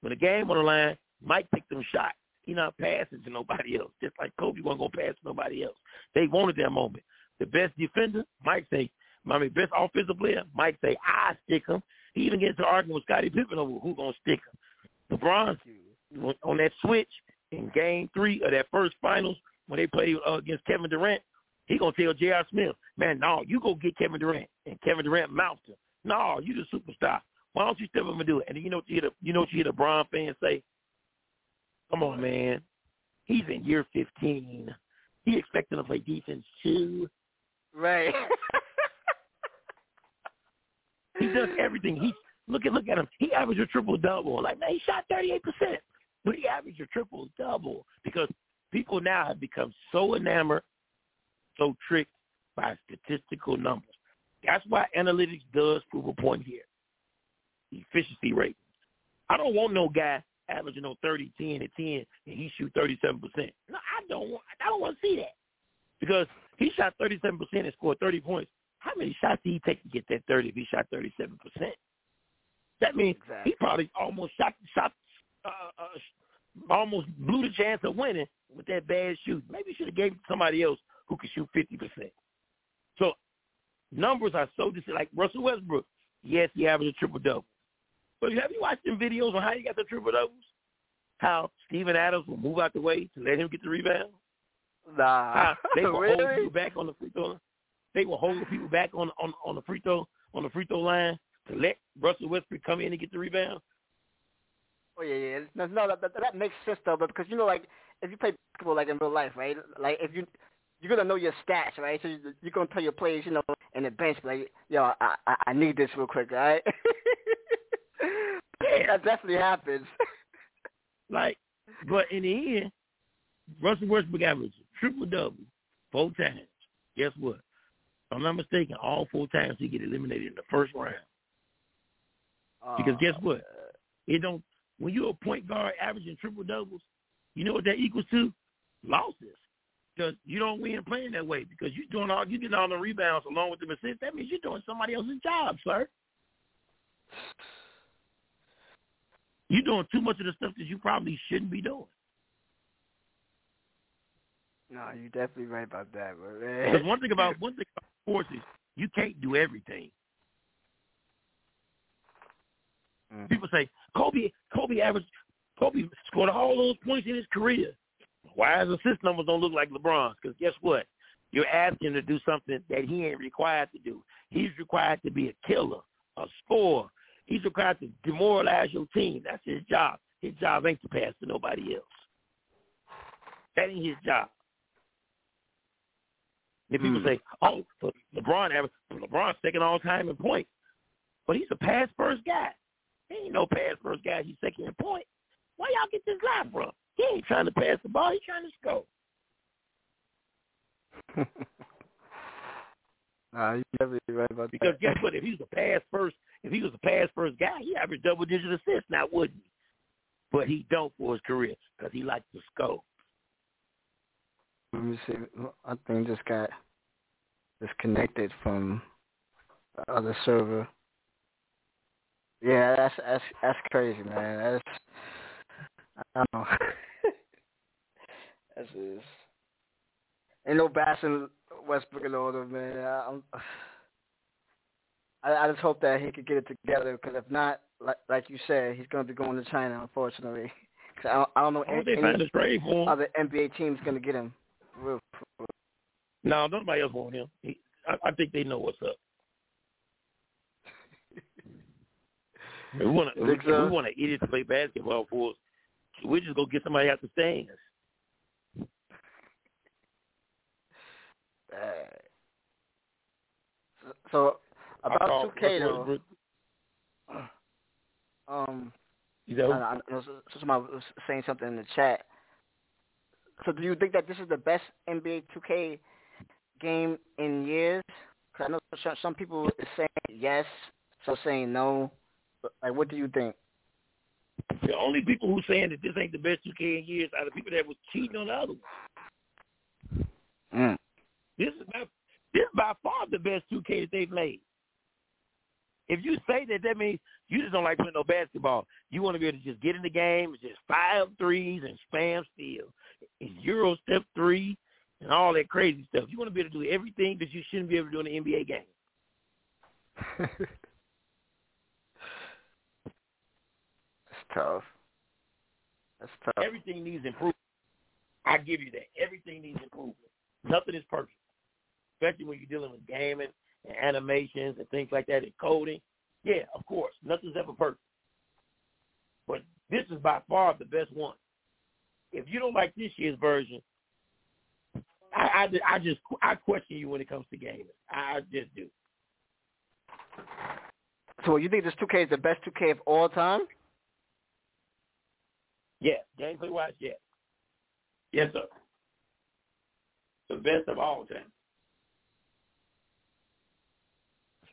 When the game on the line, Mike picked them shots. He not passing to nobody else. Just like Kobe wasn't gonna pass to nobody else. They wanted that moment. The best defender, Mike say, I mean, best offensive player, Mike say, I stick him. He even gets to arguing with Scottie Pippen over who's gonna stick him. LeBron on that switch in Game Three of that first finals when they played uh, against Kevin Durant, he gonna tell J.R. Smith, man, no, you go get Kevin Durant, and Kevin Durant mounts him. No, you the superstar. Why don't you step up and do it? And you know what you hear the you know what you hear the Bron fans say? Come on, man. He's in year fifteen. He expecting to play defense too. Right. he does everything. He look at look at him. He averaged a triple double. Like man, he shot thirty eight percent, but he averaged a triple double because people now have become so enamored, so tricked by statistical numbers. That's why analytics does prove a point here. Efficiency rate. I don't want no guy averaging on 30, 10, and 10, and he shoot 37%. No, I don't want, I don't want to see that. Because he shot 37% and scored 30 points. How many shots did he take to get that 30 if he shot 37%? That means exactly. he probably almost shot, shot uh, uh, almost blew the chance of winning with that bad shoot. Maybe he should have gave it to somebody else who could shoot 50%. So numbers are so dis- like Russell Westbrook. Yes, he averaged a triple double. But have you watched them videos on how he got the triple doubles? How Steven Adams will move out the way to let him get the rebound? Nah. How they will really? hold people back on the free throw. They will hold people back on on on the free throw on the free throw line to let Russell Westbrook come in and get the rebound. Oh yeah, yeah. No, no that, that, that makes sense though, but because you know, like if you play basketball like in real life, right? Like if you you're gonna know your stats, right? So you're gonna tell your players, you know, in the bench, like, yo, I I, I need this real quick, right? Yeah. that definitely happens. Like, but in the end, Russell Westbrook averaged triple double four times. Guess what? If I'm not mistaken, all four times he get eliminated in the first round. Because guess Oh, what? It don't when you're a point guard averaging triple doubles, you know what that equals to? Losses. Because you don't win playing that way. Because you're doing all you getting all the rebounds along with the assists. That means you're doing somebody else's job, sir. You're doing too much of the stuff that you probably shouldn't be doing. No, you're definitely right about that, but Because one thing about one thing about sports is you can't do everything. Mhm. People say Kobe Kobe averaged Kobe scored all those points in his career. Why his assist numbers don't look like LeBron's? Because guess what? You're asking him to do something that he ain't required to do. He's required to be a killer, a scorer. He's required to demoralize your team. That's his job. His job ain't to pass to nobody else. That ain't his job. If people Hmm. say, "Oh, LeBron average, LeBron's second all time in points," but he's a pass first guy. He ain't no pass first guy. He's second in point. Why y'all get this lie from? He ain't trying to pass the ball. He's trying to score. nah, you're definitely right about Because that. guess what? If he was a pass first, if he was a pass first guy, he averaged double digit assists now, wouldn't he? but he don't for his career because he likes to score. Let me see. I think just got disconnected from the other server. Yeah, that's that's that's crazy, man. That's I don't know. that's is. Ain't no bashing Westbrook and all them, man. I, I, I just hope that he could get it together. Because if not, like, like you said, he's going to be going to China, unfortunately. Cause I, don't, I don't know Oh, any, they find a trade other NBA team's going to get him. No, nobody else want him. He, I, I think they know what's up. If we want to. so? We want an idiot to play basketball for us. We just go get somebody out the stands. So, about call 2K Russell though, um, You know, I, I was, somebody was saying something in the chat. So do you think that this is the best NBA 2K game in years? 'Cause I know some, people is saying yes, some saying no. But, like, what do you think? the only people who saying that this ain't the best 2K in years are the people that was cheating on the other. one. Mm. This is by this is by far the best 2K that they've made. If you say that, that means you just don't like playing no basketball. You want to be able to just get in the game and just five threes and spam steal, and Euro step three, and all that crazy stuff. You want to be able to do everything that you shouldn't be able to do in an NBA game. That's tough. That's tough. Everything needs improvement. I give you that. Everything needs improvement. Nothing is perfect, especially when you're dealing with gaming and animations and things like that and coding. Yeah, of course, nothing's ever perfect. But this is by far the best one. If you don't like this year's version, I, I, I just I question you when it comes to gaming. I just do. So you think this 2K is the best 2K of all time? Yeah, gameplay wise, yeah. Yes, sir. The best of all time.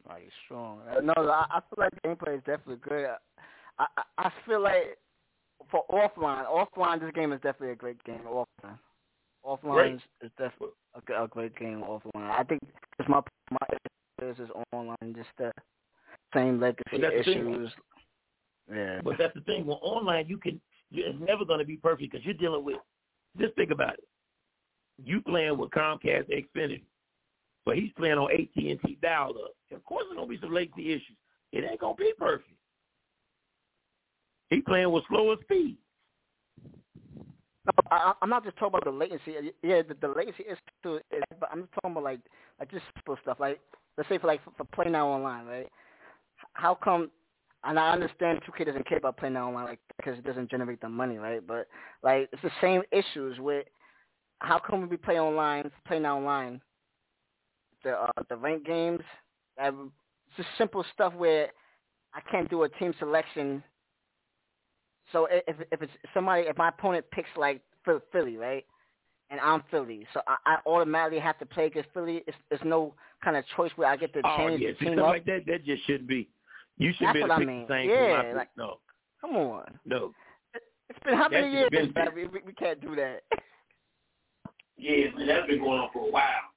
That's mighty strong. Uh, No, I, I feel like gameplay is definitely good. I, I I feel like for offline, offline this game is definitely a great game. Offline, offline Great. is, is definitely a, a great game. Offline, I think it's my my is is online, just the same legacy But that's the thing. issues. Yeah, But that's the thing. Well, online, you can. It's never going to be perfect because you're dealing with. Just think about it. You playing with Comcast Xfinity, but he's playing on AT and T dialed up. Of course, there's gonna be some latency issues. It ain't gonna be perfect. He playing with slower speed. No, I, I'm not just talking about the latency. Yeah, the, the latency is too. But I'm just talking about like like just simple stuff. Like let's say for like for, for play now online, right? How come? And I understand 2K doesn't care about play now online, like because it doesn't generate the money, right? But like it's the same issues with how come we play online, play now online, the uh, the ranked games, that, it's just simple stuff where I can't do a team selection so if if it's somebody, if my opponent picks like Philly, right, and I'm Philly, so I, I automatically have to play against Philly. It's, there's no kind of choice where I get to Oh change yeah, the team something up. like that. That just shouldn't be. You should That's be able what to I mean. the same Yeah, team. like- no, Come on, no. it's been how many years? That's just man? been- We, we, we can't do that. Yeah, man, that's been going on for a while.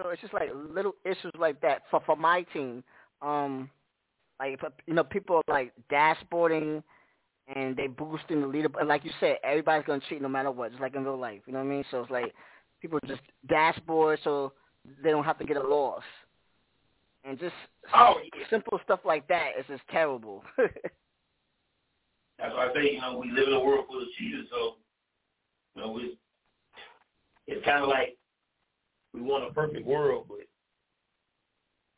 So it's just like little issues like that for for my team. Um, like you know, people are like dashboarding and they boosting the leader. Like you said, everybody's gonna cheat no matter what, just like in real life. You know what I mean? So it's like people just dashboard so they don't have to get a loss, and just Oh yeah. simple stuff like that is just terrible. That's why I say, you know, we live in a world full of cheaters, so you know, it's it's kind of like we want a perfect world, but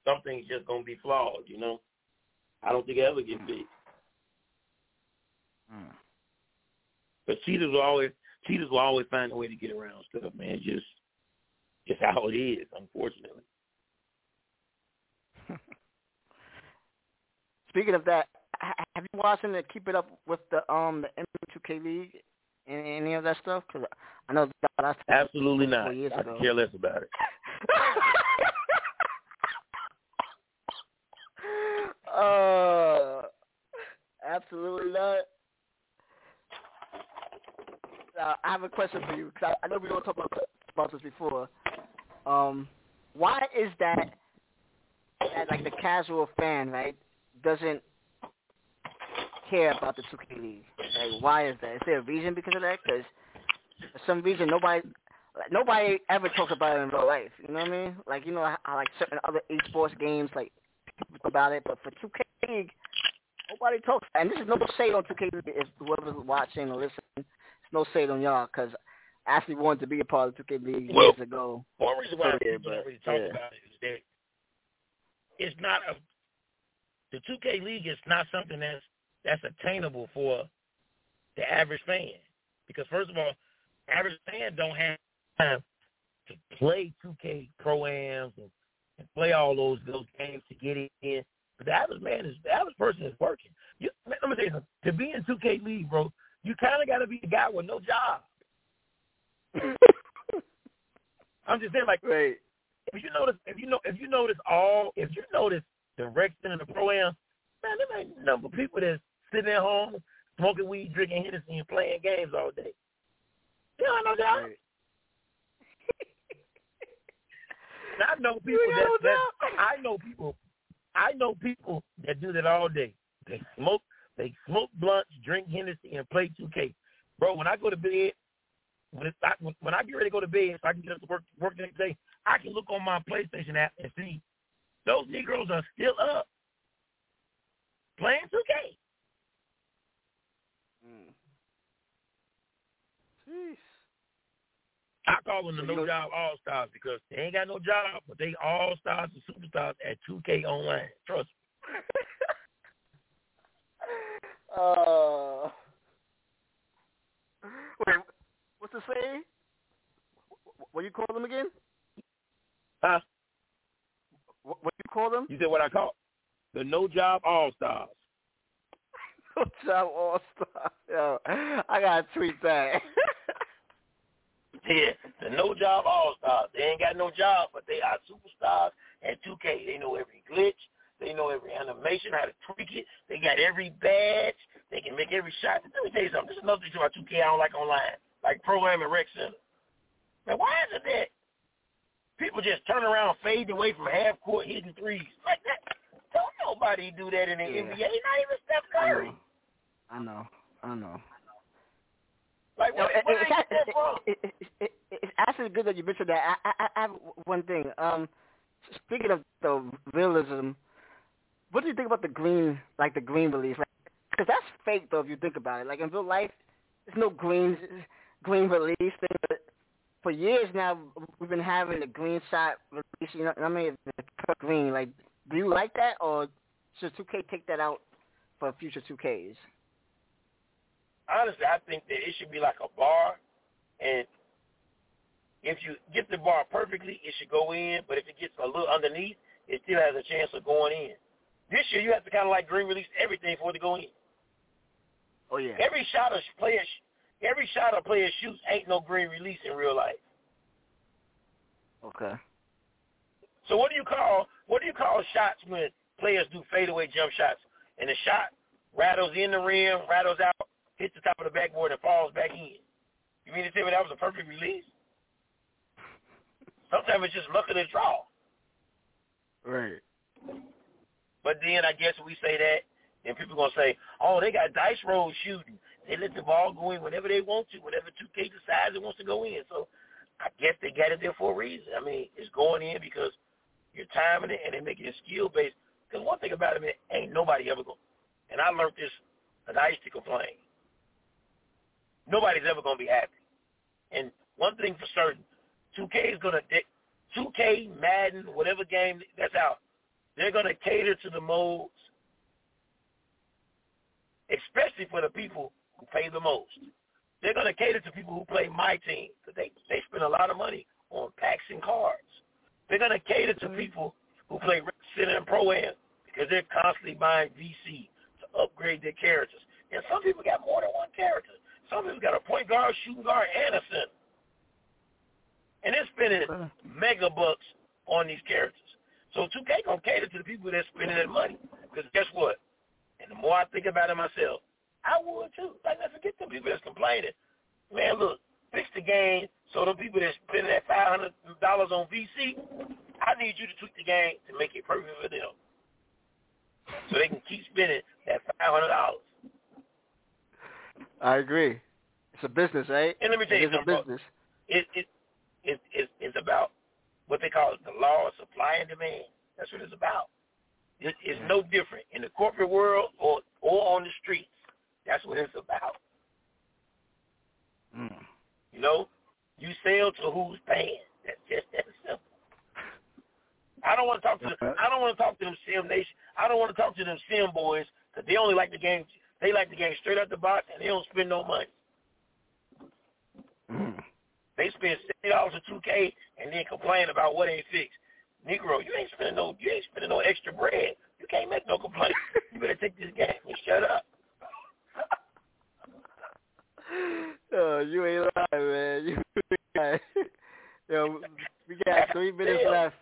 something's just gonna be flawed, you know. I don't think it ever get fixed. Mm. But cheaters will always cheaters will always find a way to get around stuff, man. It's just it's how it is, unfortunately. Speaking of that, have you watched any Keep It Up with the um the M2K League and any of that stuff? Because I know that last Absolutely not. I could care less about it. uh, absolutely not. uh, I have a question for you because I, I know we don't talk about, about this before. Um, why is that that like the casual fan right doesn't care about the 2K League? Like, why is that? Is there a reason because of that? Because for some reason nobody nobody ever talks about it in real life. You know what I mean? Like you know, I, I like certain other esports games, like people about it, but for 2K League, nobody talks. And this is no shade on 2K League. If whoever's watching or listening, it's no shade on y'all because I actually wanted to be a part of 2K League well, years ago. One reason why Yeah, people but, don't really talk yeah. about it is that it's not a the 2K League is not something that's that's attainable for the average fan because first of all, average fan don't have time to play 2K pro-ams and, and play all those those games to get in. But the average man is the average person is working. You, man, let me tell you something. To be in 2K League, bro, you kind of got to be a guy with no job. I'm just saying, like, Right. if you notice, if you know, if you notice all, if you notice the rec center and the pro am, man, there ain't number of people that's sitting at home smoking weed, drinking Hennessy, and playing games all day. You don't have no. Right. I know people You that, ain't no that. I know people, I know people that do that all day. They smoke, they smoke blunts, drink Hennessy, and play 2K. Bro, when I go to bed, when it's, I, when when I get ready to go to bed, so I can get up to work work the next day, I can look on my PlayStation app and see those Negroes are still up playing 2K. Mm. Jeez. I call them the no job all stars because they ain't got no job, but they all stars and superstars at 2K online. Trust me. Uh, wait, what's the saying? What do you call them again? Huh? What, what do you call them? You said what I call the no job all stars. No job All Star. Yo, I gotta tweet that. Yeah, the no job all stars. They ain't got no job, but they are superstars at 2K. They know every glitch. They know every animation, how to tweak it. They got every badge. They can make every shot. Let me tell you something. This is another thing about 2K I don't like online, like Pro-Am and rec center. Man, why is it that people just turn around, fade away from half court, hitting threes like that? Don't nobody do that in the Yeah. NBA. Not even Steph I Curry. know. I know. I know. Like, it, it, it, it, it's actually good that you mentioned that. I, I, I have one thing. Um, speaking of the realism, what do you think about the green, like the green release? Like, because that's fake though if you think about it. Like in real life, there's no green green release thing. But for years now, we've been having the green shot release. You know, I mean, the green. Like, do you like that, or should 2K take that out for future 2Ks? Honestly, I think that it should be like a bar, and if you get the bar perfectly, it should go in. But if it gets a little underneath, it still has a chance of going in. This year, you have to kind of like green release everything for it to go in. Oh yeah. Every shot a player, every shot a player shoots ain't no green release in real life. Okay. So what do you call what do you call shots when players do fadeaway jump shots and the shot rattles in the rim, rattles out, hits the top of the backboard, and falls back in? You mean to tell me that was a perfect release? Sometimes it's just luck of the draw. Right. But then I guess we say that, and people gonna say, "Oh, they got dice roll shooting. They let the ball go in whenever they want to, whenever 2K decides it wants to go in." So I guess they got it there for a reason. I mean, it's going in because you're timing it and they're making it skill based. Because one thing about it, man, ain't nobody ever going. And I learned this, and I used to complain. Nobody's ever gonna be happy. And one thing for certain, 2K is gonna 2K, Madden, whatever game that's out, they're going to cater to the modes, especially for the people who pay the most. They're going to cater to people who play my team because they, they spend a lot of money on packs and cards. They're going to cater to mm-hmm. people who play Center and Pro-Am because they're constantly buying VC to upgrade their characters. And some people got more than one character. Some people got a point guard, shooting guard, and a center. And they're spending mega bucks on these characters. So 2K gonna cater to the people that's spending that money. Because guess what? And the more I think about it myself, I would too. Like, let's forget the people that's complaining. Man, look, fix the game so the people that's spending that five hundred dollars on VC, I need you to tweak the game to make it perfect for them, so they can keep spending that five hundred dollars. I agree. It's a business, right? And let me tell you it is a business. It it it it it's about what they call the law of supply and demand. That's what it's about. It, it's no different in the corporate world or or on the streets. That's what it's about. Mm. You know, you sell to who's paying. That's just that simple. I don't want to talk to them, I don't want to talk to them sim nation. I don't want to talk to them sim boys because they only like the game. They like the game straight out the box and they don't spend no money. Mm. They spend seventy dollars or two K and then complain about what ain't fixed. Negro, you ain't spending no you ain't spending no extra bread. You can't make no complaint. You better take this game and shut up. oh, you ain't lying, man. You ain't lying. Yo, we got three minutes left.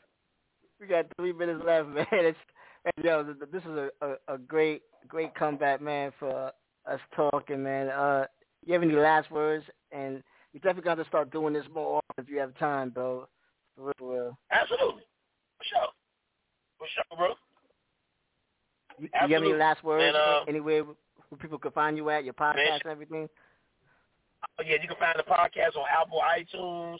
We got three minutes left, man. It's, and yo, this is a, a, a great, great comeback, man, for us talking, man. Uh, you have any last words? And you definitely got to start doing this more often if you have time, bro. For real. Absolutely. For sure. For sure, bro. You, you have any last words? And, uh, anywhere where people can find you at, your podcast man, and everything? Oh, yeah, you can find the podcast on Apple, iTunes,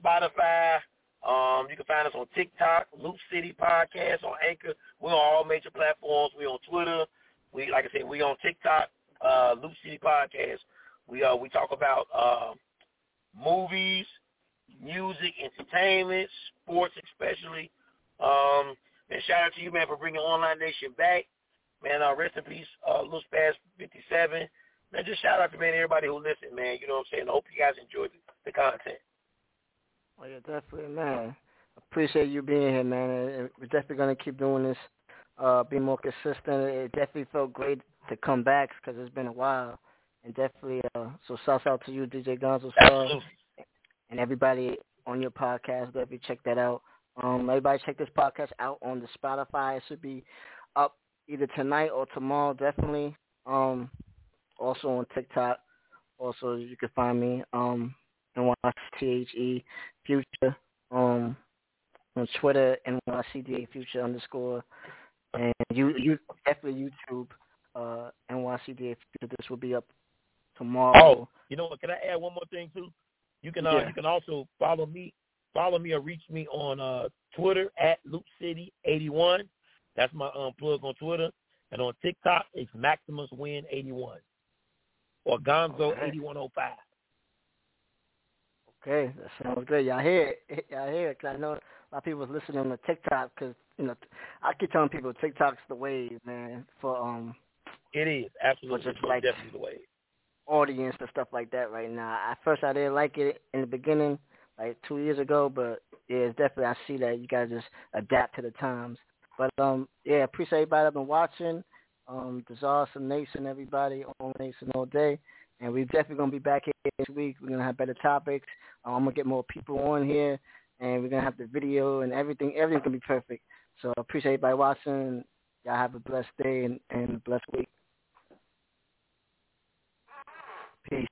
Spotify. Um, you can find us on TikTok, Loop City Podcast, on Anchor. We're on all major platforms. We're on Twitter. We, like I said, we on TikTok, uh, Loop City Podcast. We uh, we talk about uh, movies, music, entertainment, sports, especially. Um, and shout out to you, man, for bringing Online Nation back. Man, uh, rest in peace, uh, Lil Spaz 57. Man, just shout out to man everybody who listened, man. You know what I'm saying? I hope you guys enjoyed the, the content. Oh yeah, definitely, man. Appreciate you being here, man. We're definitely gonna keep doing this. Uh, be more consistent. It definitely felt great to come back because it's been a while, and definitely. Uh, so shouts out to you, DJ Gonzo Star, and everybody on your podcast. Definitely check that out. Um, everybody check this podcast out on the Spotify. It should be up either tonight or tomorrow, definitely. Um, also on TikTok. Also, you can find me um, NYTHE Future um, on Twitter, NYCDA Future underscore. And you, you definitely YouTube uh, NYCDA This will be up tomorrow. Oh, you know what? Can I add one more thing too? You can uh, Yeah. you can also follow me, follow me or reach me on uh, Twitter at Loop City eighty one. That's my um, plug on Twitter, and on TikTok it's Maximus Win eighty one or Gonzo eighty one oh five. Okay, that sounds good. Y'all hear it? Y'all hear it? 'Cause I know a lot of people was listening on the TikTok because you know I keep telling people TikTok's the wave, man, for um It is absolutely just like- definitely the way. audience and stuff like that right now. At first, I didn't like it in the beginning, like two years ago, but yeah, it's definitely I see that you gotta just adapt to the times. But um, yeah, appreciate everybody that been watching. Um, there's awesome Nation, everybody on Nation all day, and we're definitely gonna be back here this week. We're gonna have better topics. Um, I'm gonna get more people on here, and we're gonna have the video and everything. Everything's gonna be perfect. So I appreciate everybody watching. Y'all have a blessed day and, and a blessed week. Peace.